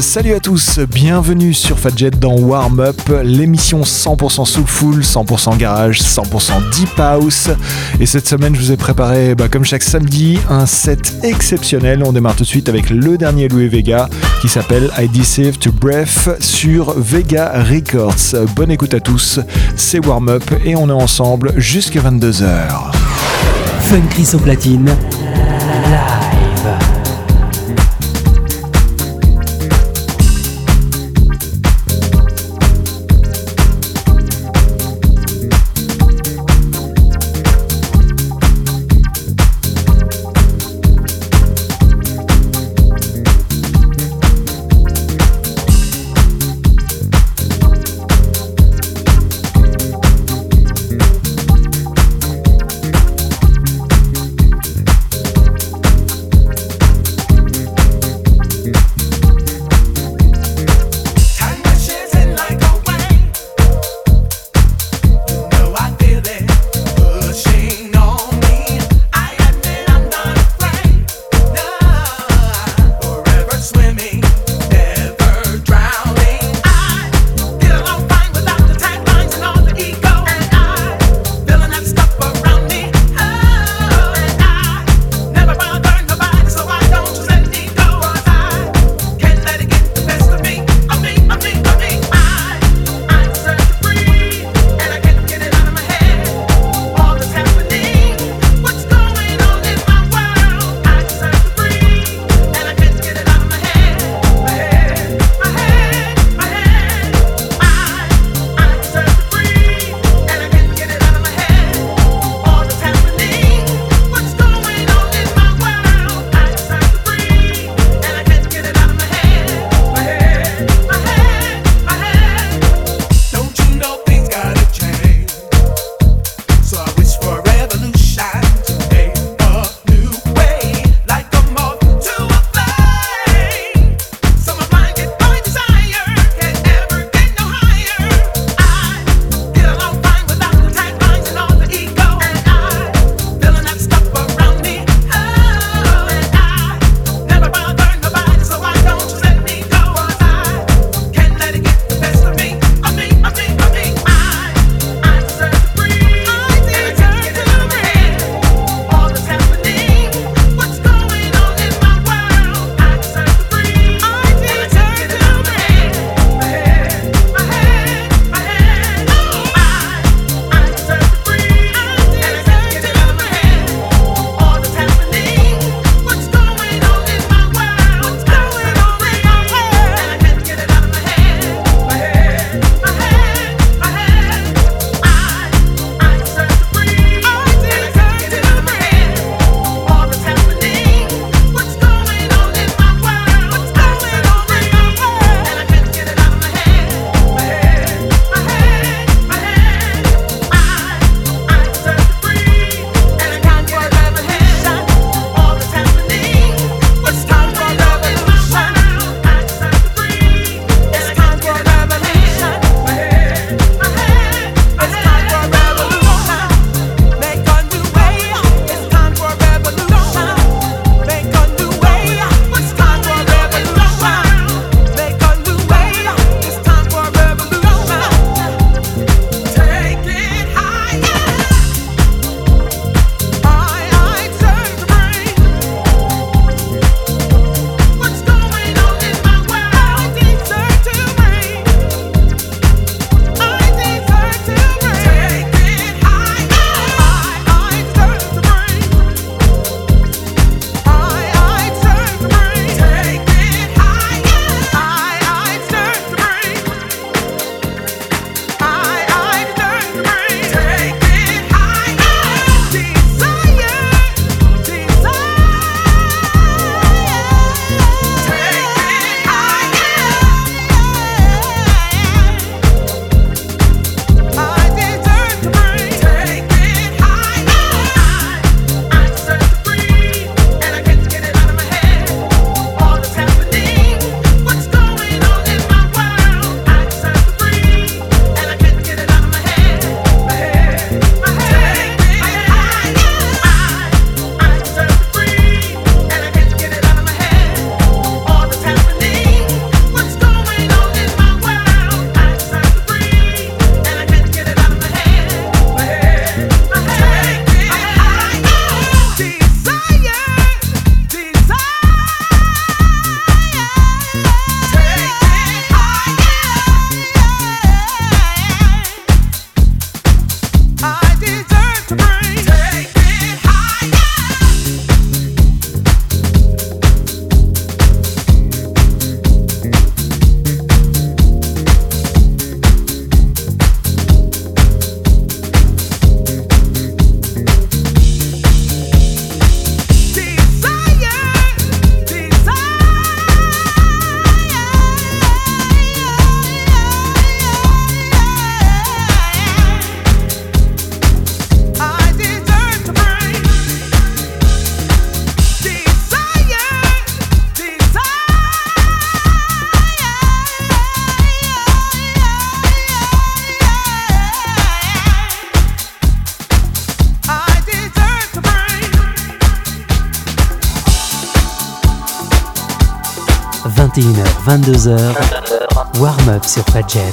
salut à tous, bienvenue sur Fadjet dans Warm Up, l'émission 100% soulful, 100% garage, 100% deep house. Et cette semaine, je vous ai préparé, bah, comme chaque samedi, un set exceptionnel. On démarre tout de suite avec le dernier Louis Vega qui s'appelle I Deceive to Breath sur Vega Records. Bonne écoute à tous, c'est Warm Up et on est ensemble jusqu'à 22h. Fun Chris au platine. 21h, 22h, warm-up sur Fadjet.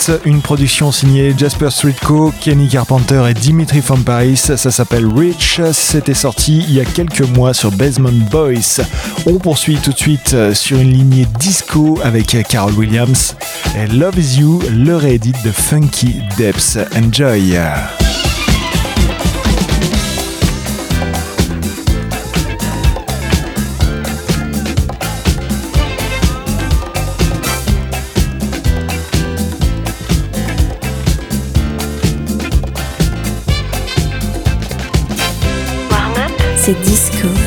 Sur une production signée Jasper Streetco, Kenny Carpenter et Dimitri from Paris. Ça s'appelle Rich. C'était sorti il y a quelques mois sur Basement Boys. On poursuit tout de suite sur une lignée disco avec Carol Williams et Love Is You, le réédit de Funky Depths. Enjoy! C'est disco.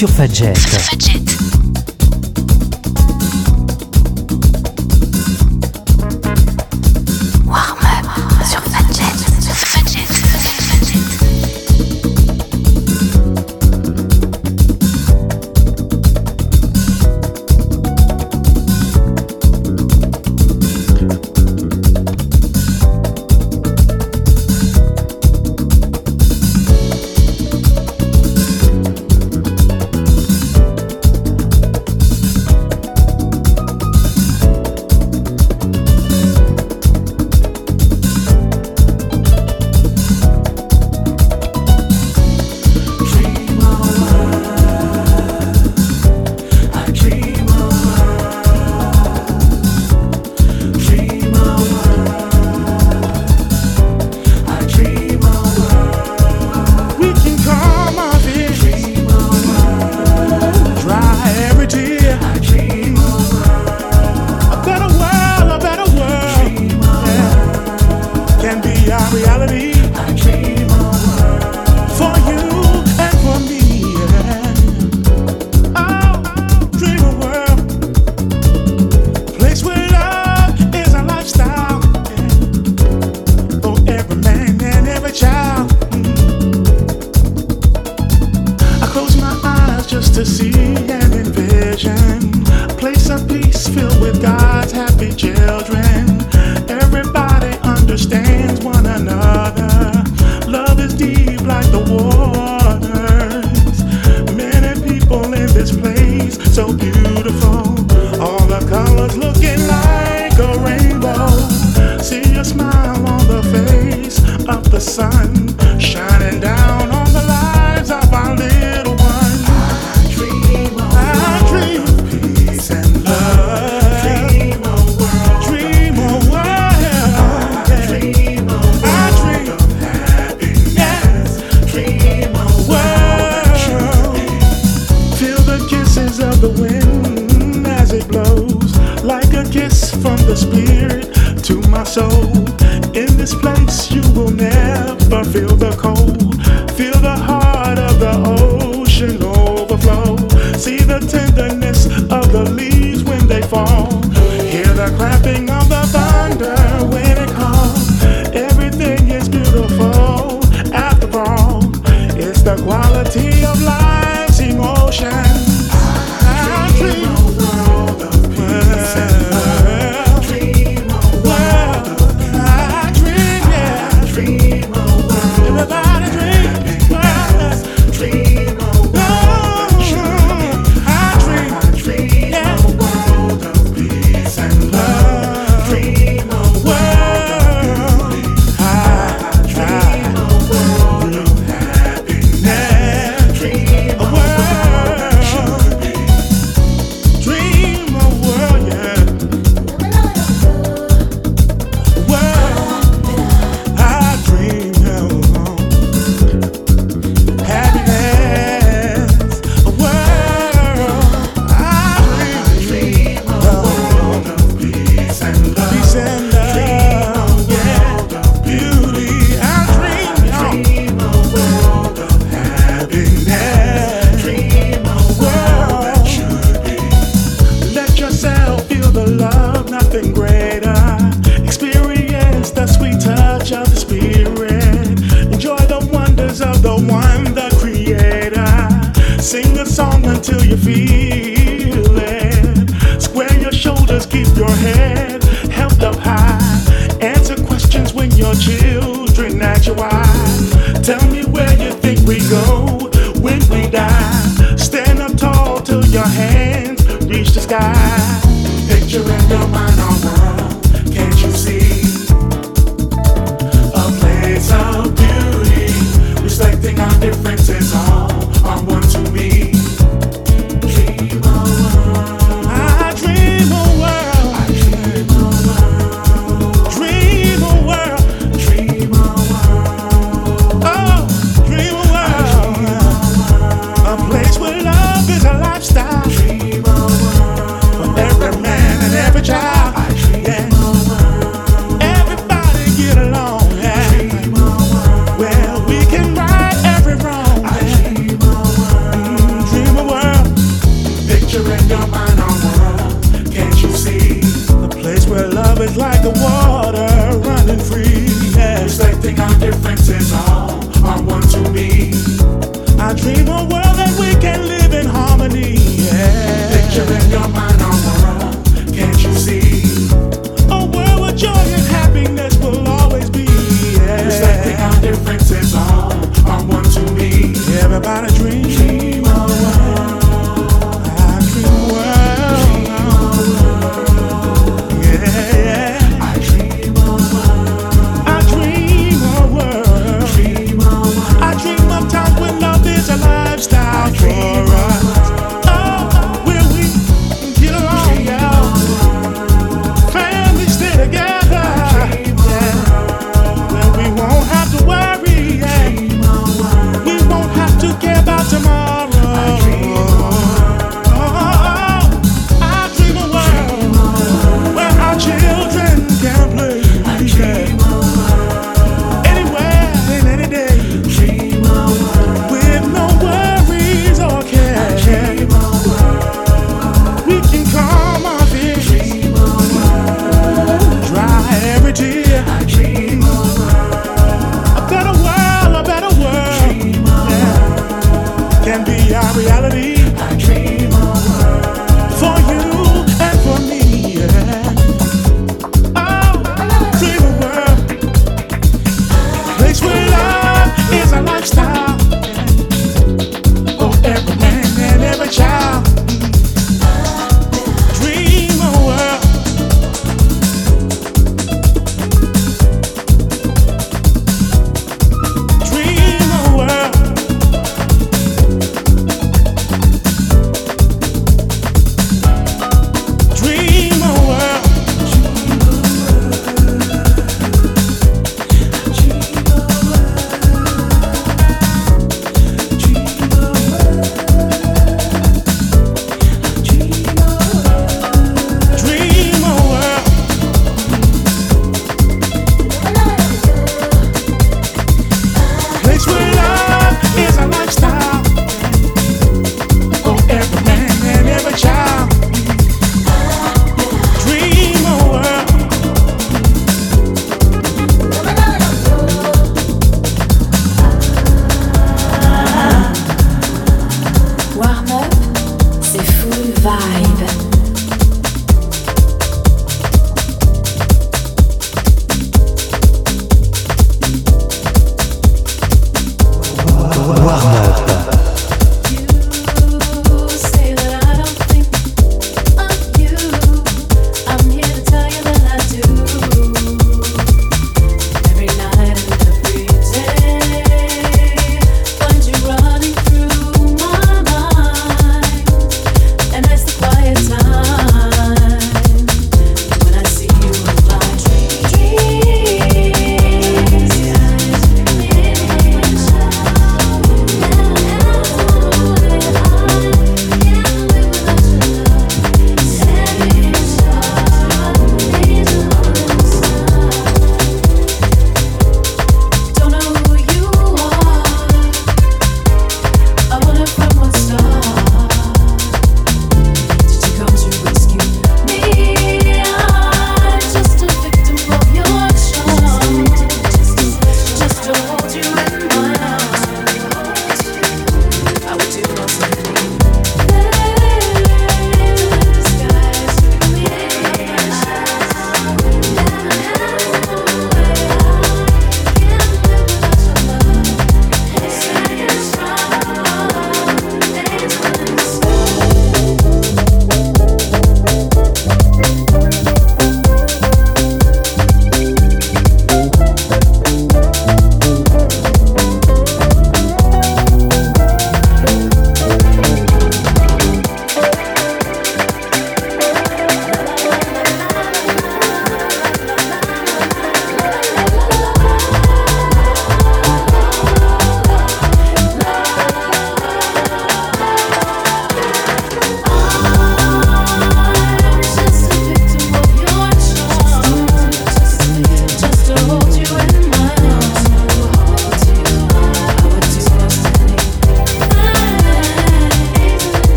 Sur Fadjet. vibe.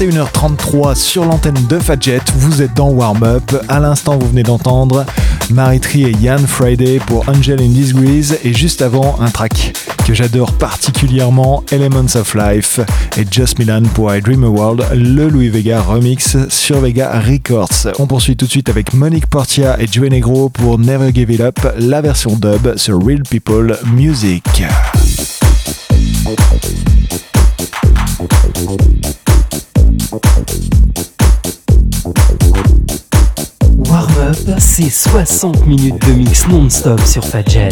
21h33 sur l'antenne de Fadjet, vous êtes dans Warm Up. À l'instant, vous venez d'entendre Maritri et Yann Friday pour Angel in Disgrace et juste avant, un track que j'adore particulièrement, Elements of Life et Just Milan pour I Dream a World, le Louis Vega remix sur Vega Records. On poursuit tout de suite avec Monique Portia et Joey Negro pour Never Give It Up, la version dub sur Real People Music. Up, c'est 60 minutes de mix non-stop sur Fadjet.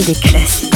C'est des classiques.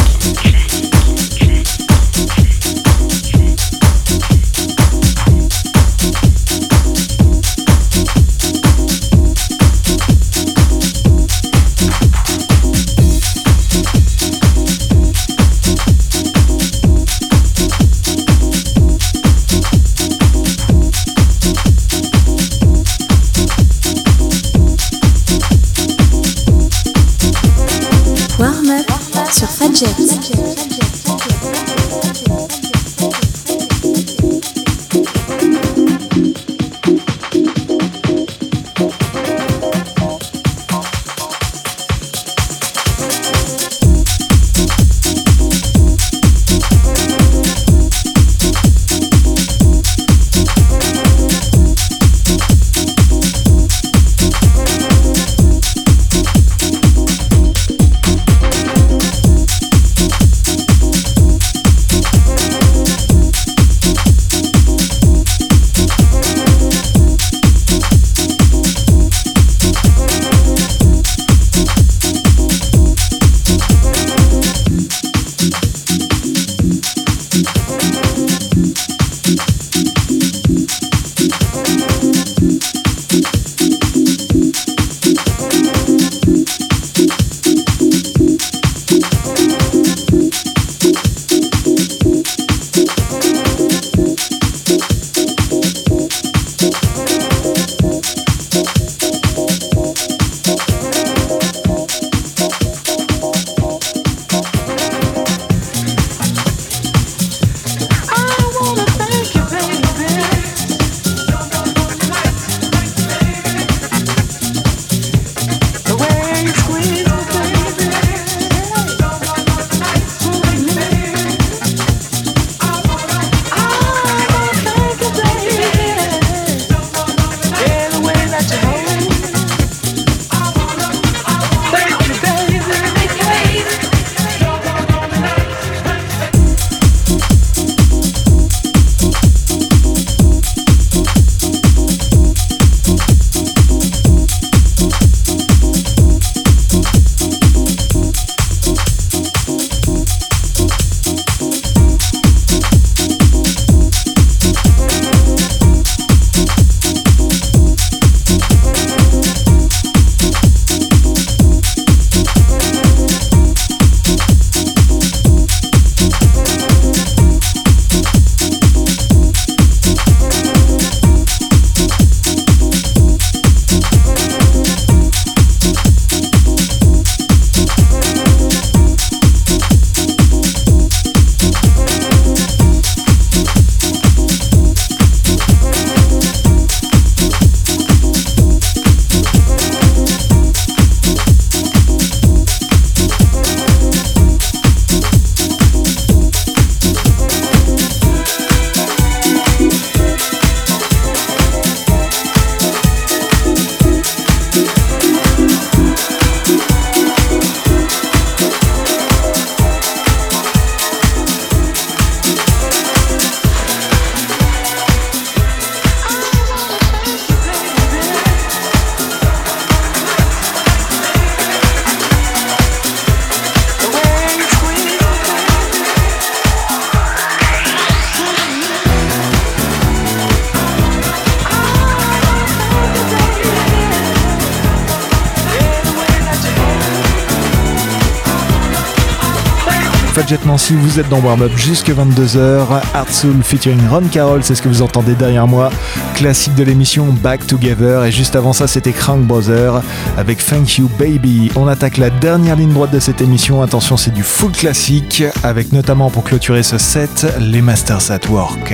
Si vous êtes dans Warm Up jusque 22h. Art Soul featuring Ron Carroll, c'est ce que vous entendez derrière moi. Classique de l'émission Back Together. Et juste avant ça, c'était Crank Brother avec Thank You Baby. On attaque la dernière ligne droite de cette émission. Attention, c'est du full classique avec notamment pour clôturer ce set, les Masters at Work.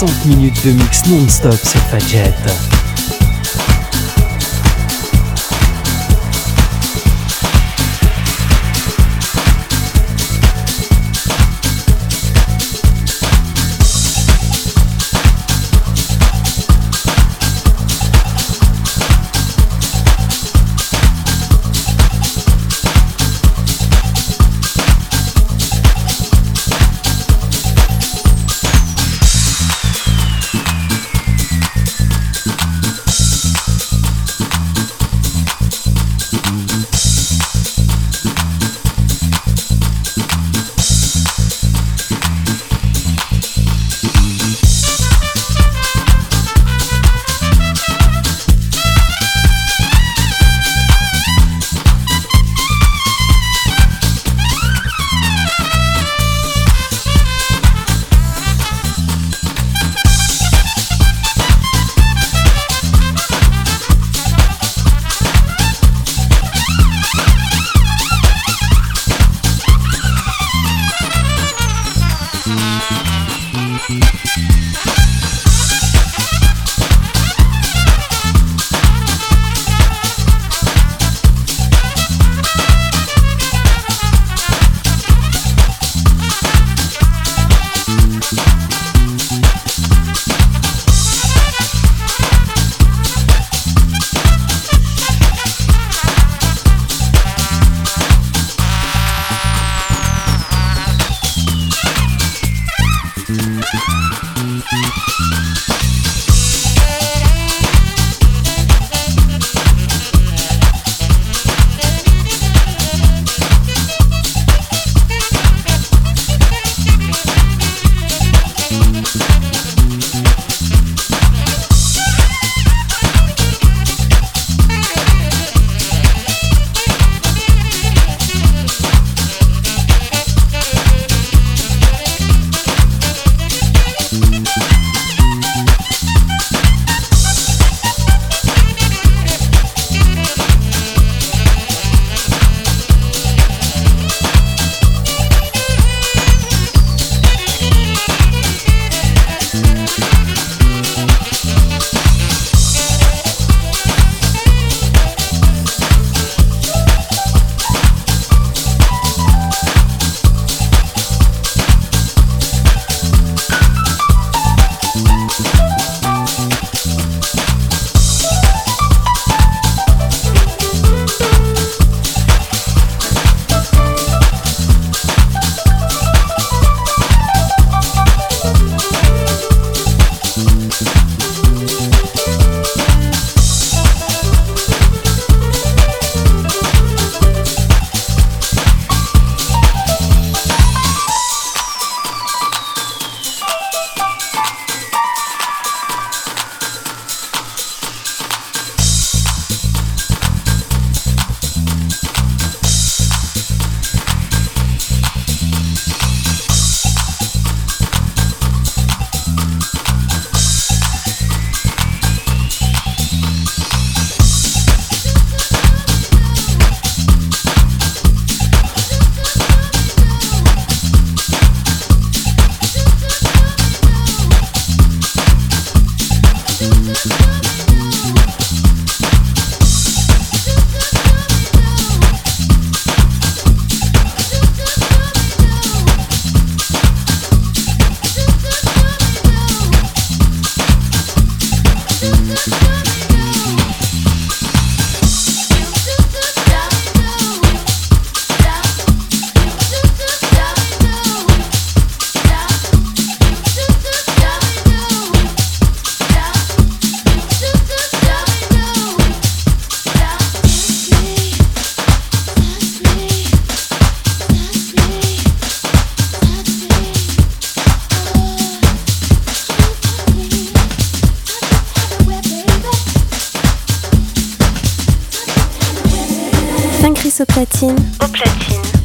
60 minutes de mix non-stop sur Fadjet.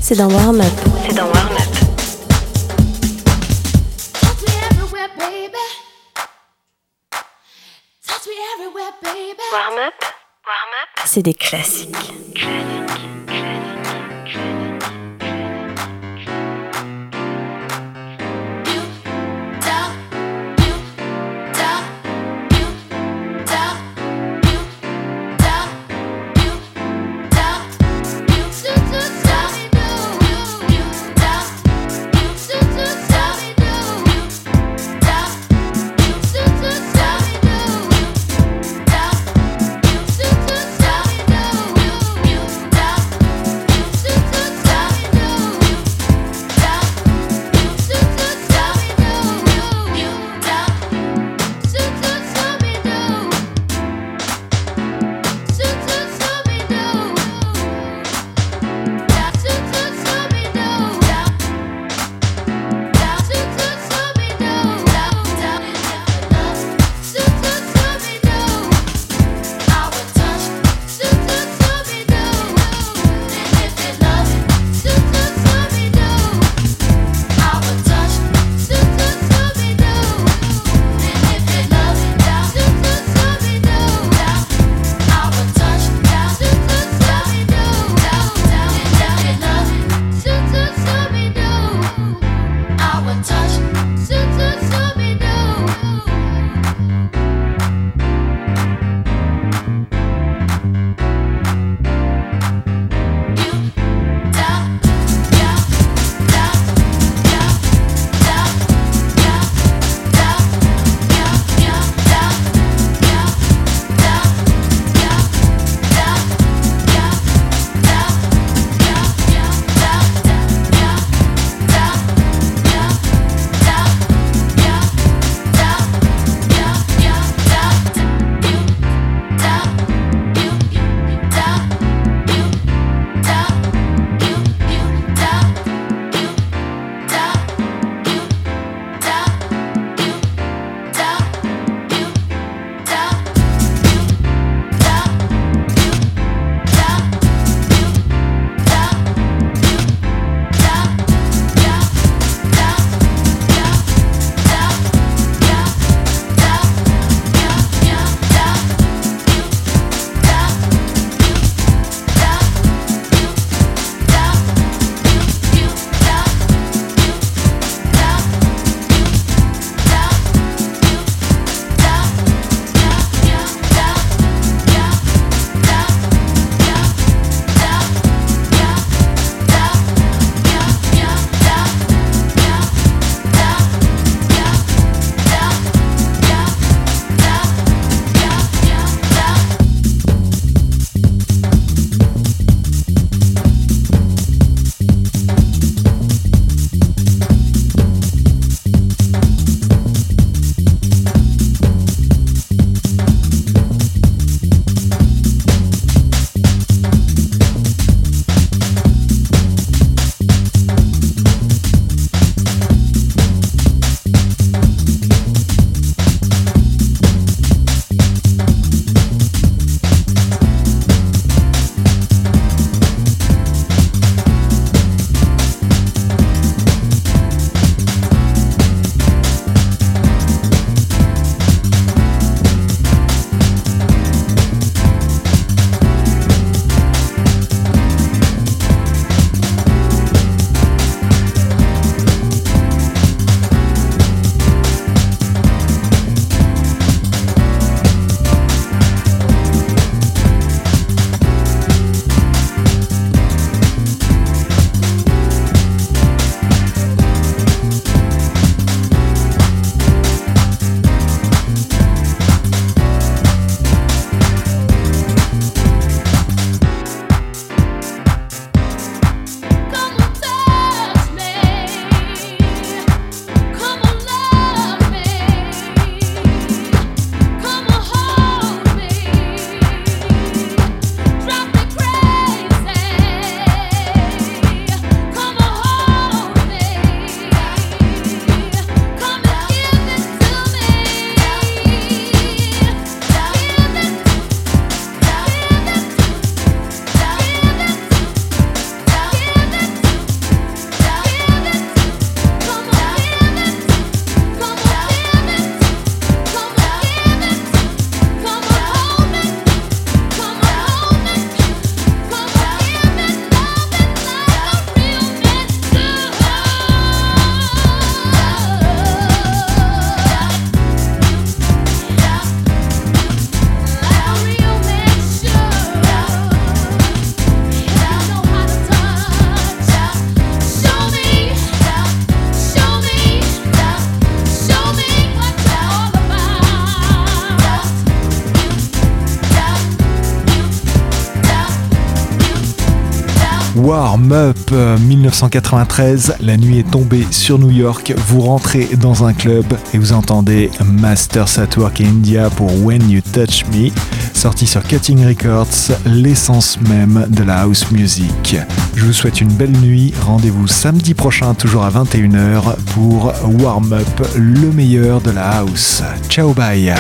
C'est dans Warm Up. Warm Up euh, 1993, la nuit est tombée sur New York, vous rentrez dans un club et vous entendez Masters at Work India pour When You Touch Me, sorti sur Cutting Records, l'essence même de la house music. Je vous souhaite une belle nuit, rendez-vous samedi prochain toujours à 21h pour Warm Up, le meilleur de la house. Ciao bye